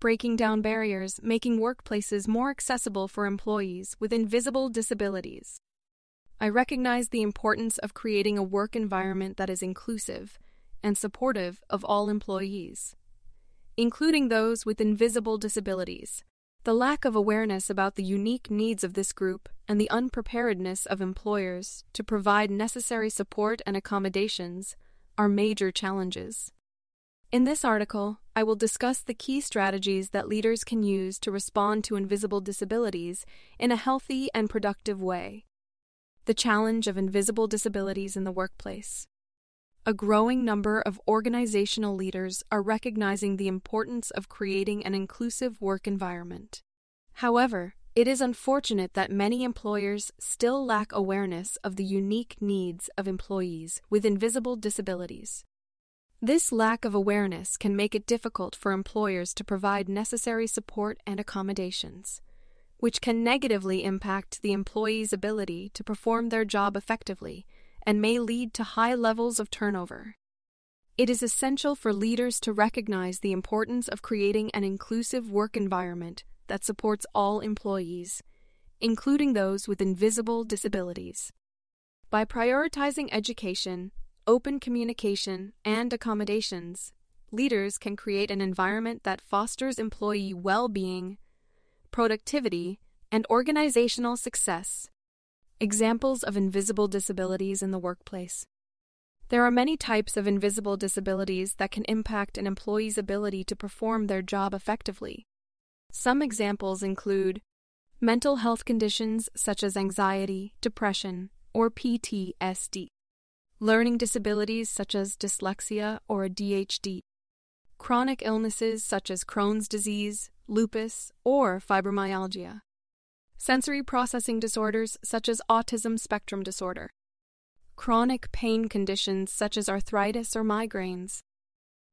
Breaking down barriers, making workplaces more accessible for employees with invisible disabilities. I recognize the importance of creating a work environment that is inclusive and supportive of all employees, including those with invisible disabilities. The lack of awareness about the unique needs of this group and the unpreparedness of employers to provide necessary support and accommodations are major challenges. In this article, I will discuss the key strategies that leaders can use to respond to invisible disabilities in a healthy and productive way. The challenge of invisible disabilities in the workplace. A growing number of organizational leaders are recognizing the importance of creating an inclusive work environment. However, it is unfortunate that many employers still lack awareness of the unique needs of employees with invisible disabilities. This lack of awareness can make it difficult for employers to provide necessary support and accommodations, which can negatively impact the employee's ability to perform their job effectively and may lead to high levels of turnover. It is essential for leaders to recognize the importance of creating an inclusive work environment that supports all employees, including those with invisible disabilities. By prioritizing education, open communication, and accommodations, leaders can create an environment that fosters employee well being, productivity, and organizational success. Examples of invisible disabilities in the workplace. There are many types of invisible disabilities that can impact an employee's ability to perform their job effectively. Some examples include mental health conditions such as anxiety, depression, or PTSD learning disabilities such as dyslexia or ADHD, chronic illnesses such as Crohn's disease, lupus, or fibromyalgia, sensory processing disorders such as autism spectrum disorder, chronic pain conditions such as arthritis or migraines,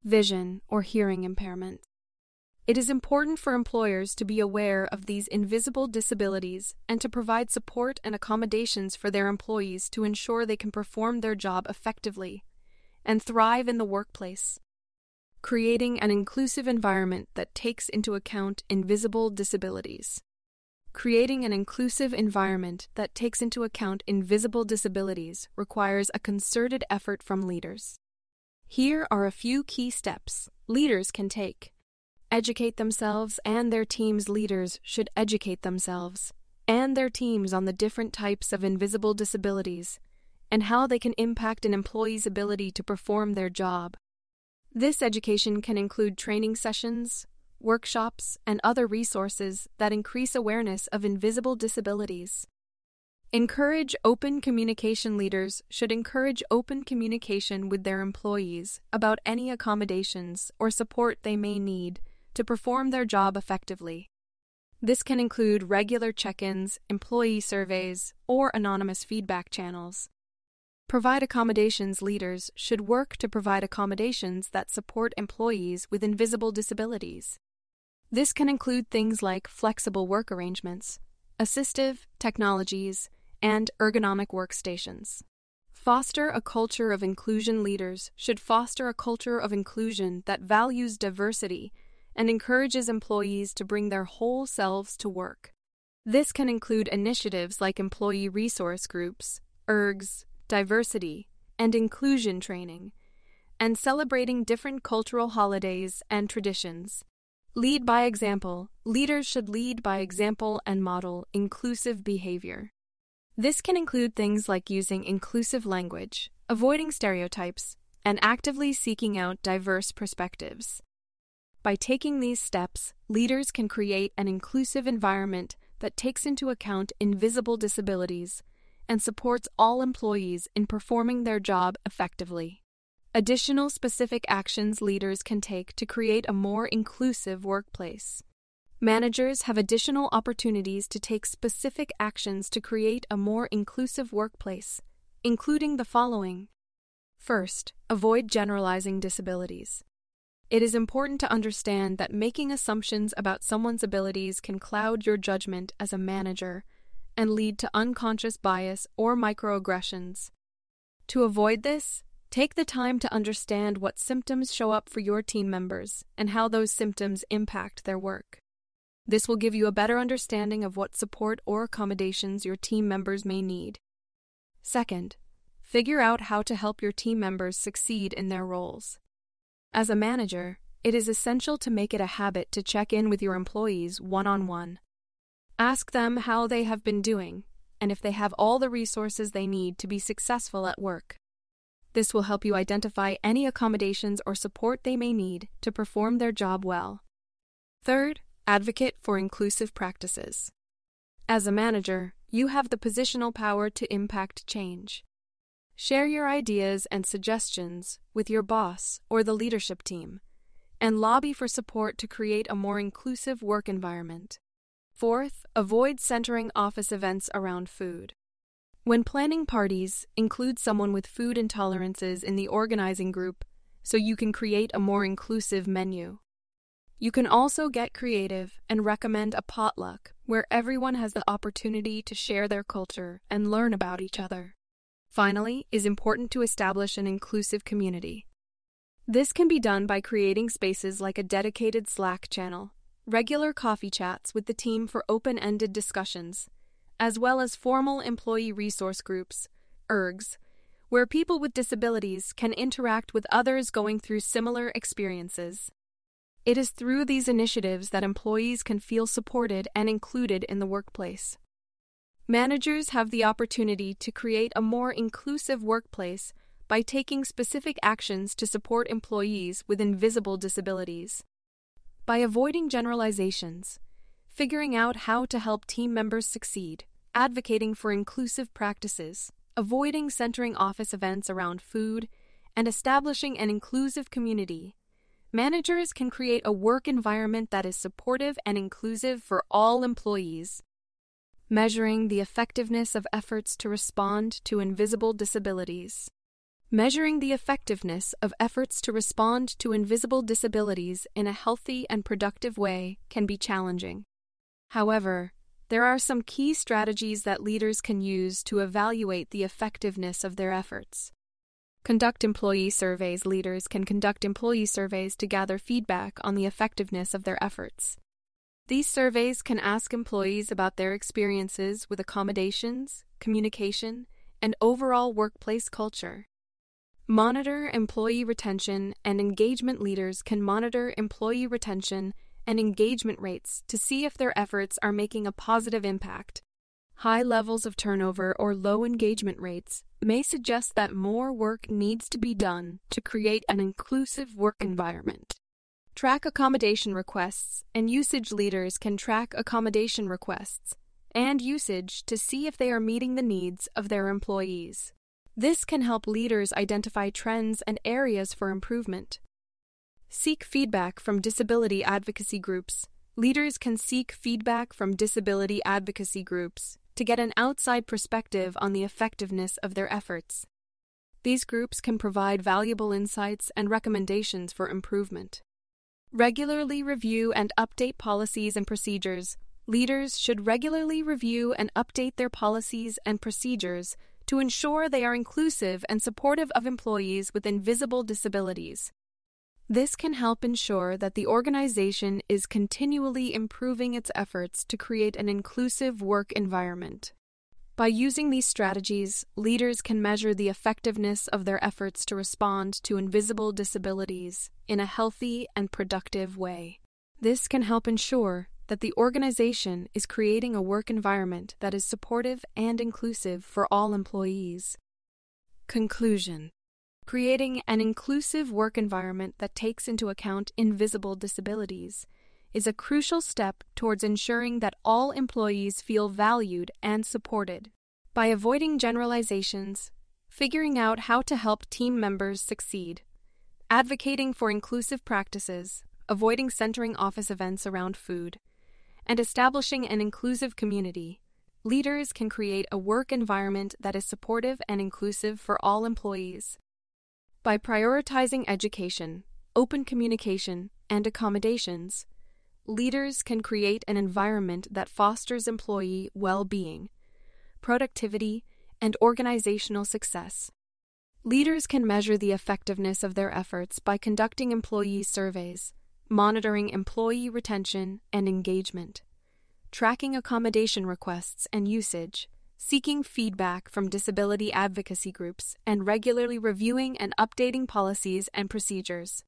vision or hearing impairment. It is important for employers to be aware of these invisible disabilities and to provide support and accommodations for their employees to ensure they can perform their job effectively and thrive in the workplace. Creating an inclusive environment that takes into account invisible disabilities. Creating an inclusive environment that takes into account invisible disabilities requires a concerted effort from leaders. Here are a few key steps leaders can take educate themselves and their team's leaders should educate themselves and their teams on the different types of invisible disabilities and how they can impact an employee's ability to perform their job. This education can include training sessions, workshops, and other resources that increase awareness of invisible disabilities. Encourage open communication leaders should encourage open communication with their employees about any accommodations or support they may need to perform their job effectively. This can include regular check ins, employee surveys, or anonymous feedback channels. Provide accommodations leaders should work to provide accommodations that support employees with invisible disabilities. This can include things like flexible work arrangements, assistive technologies, and ergonomic workstations. Foster a culture of inclusion leaders should foster a culture of inclusion that values diversity and encourages employees to bring their whole selves to work. This can include initiatives like employee resource groups, ERGs, diversity, and inclusion training, and celebrating different cultural holidays and traditions. Lead by example. Leaders should lead by example and model inclusive behavior. This can include things like using inclusive language, avoiding stereotypes, and actively seeking out diverse perspectives. By taking these steps, leaders can create an inclusive environment that takes into account invisible disabilities and supports all employees in performing their job effectively. Additional specific actions leaders can take to create a more inclusive workplace. Managers have additional opportunities to take specific actions to create a more inclusive workplace, including the following. First, avoid generalizing disabilities. It is important to understand that making assumptions about someone's abilities can cloud your judgment as a manager and lead to unconscious bias or microaggressions. To avoid this, take the time to understand what symptoms show up for your team members and how those symptoms impact their work. This will give you a better understanding of what support or accommodations your team members may need. Second, figure out how to help your team members succeed in their roles. As a manager, it is essential to make it a habit to check in with your employees one on one. Ask them how they have been doing and if they have all the resources they need to be successful at work. This will help you identify any accommodations or support they may need to perform their job well. Third, advocate for inclusive practices. As a manager, you have the positional power to impact change. Share your ideas and suggestions with your boss or the leadership team, and lobby for support to create a more inclusive work environment. Fourth, avoid centering office events around food. When planning parties, include someone with food intolerances in the organizing group so you can create a more inclusive menu. You can also get creative and recommend a potluck where everyone has the opportunity to share their culture and learn about each other. Finally, is important to establish an inclusive community. This can be done by creating spaces like a dedicated Slack channel regular coffee chats with the team for open ended discussions, as well as formal employee resource groups, ERGs, where people with disabilities can interact with others going through similar experiences. It is through these initiatives that employees can feel supported and included in the workplace. Managers have the opportunity to create a more inclusive workplace by taking specific actions to support employees with invisible disabilities by avoiding generalizations, figuring out how to help team members succeed, advocating for inclusive practices, avoiding centering office events around food, and establishing an inclusive community. Managers can create a work environment that is supportive and inclusive for all employees. Measuring the effectiveness of efforts to respond to invisible disabilities. Measuring the effectiveness of efforts to respond to invisible disabilities in a healthy and productive way can be challenging. However, there are some key strategies that leaders can use to evaluate the effectiveness of their efforts. Conduct employee surveys. Leaders can conduct employee surveys to gather feedback on the effectiveness of their efforts. These surveys can ask employees about their experiences with accommodations, communication, and overall workplace culture. Monitor employee retention and engagement leaders can monitor employee retention and engagement rates to see if their efforts are making a positive impact. High levels of turnover or low engagement rates may suggest that more work needs to be done to create an inclusive work environment. Track accommodation requests, and usage leaders can track accommodation requests and usage to see if they are meeting the needs of their employees. This can help leaders identify trends and areas for improvement. Seek feedback from disability advocacy groups. Leaders can seek feedback from disability advocacy groups to get an outside perspective on the effectiveness of their efforts. These groups can provide valuable insights and recommendations for improvement. Regularly review and update policies and procedures. Leaders should regularly review and update their policies and procedures to ensure they are inclusive and supportive of employees with invisible disabilities. This can help ensure that the organization is continually improving its efforts to create an inclusive work environment. By using these strategies, leaders can measure the effectiveness of their efforts to respond to invisible disabilities in a healthy and productive way. This can help ensure that the organization is creating a work environment that is supportive and inclusive for all employees. Conclusion Creating an inclusive work environment that takes into account invisible disabilities is a crucial step towards ensuring that all employees feel valued and supported. By avoiding generalizations, figuring out how to help team members succeed, advocating for inclusive practices, avoiding centering office events around food, and establishing an inclusive community, leaders can create a work environment that is supportive and inclusive for all employees. By prioritizing education, open communication, and accommodations, leaders can create an environment that fosters employee well being productivity, and organizational success. Leaders can measure the effectiveness of their efforts by conducting employee surveys, monitoring employee retention and engagement, tracking accommodation requests and usage, seeking feedback from disability advocacy groups, and regularly reviewing and updating policies and procedures.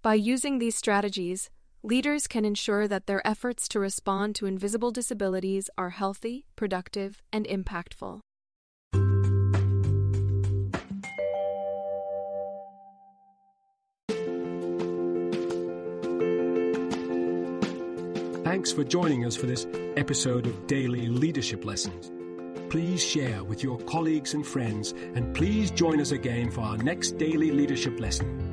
By using these strategies, Leaders can ensure that their efforts to respond to invisible disabilities are healthy, productive, and impactful. Thanks for joining us for this episode of Daily Leadership Lessons. Please share with your colleagues and friends, and please join us again for our next daily leadership lesson.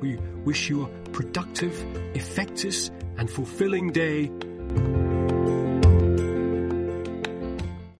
We wish you a productive, effective, and fulfilling day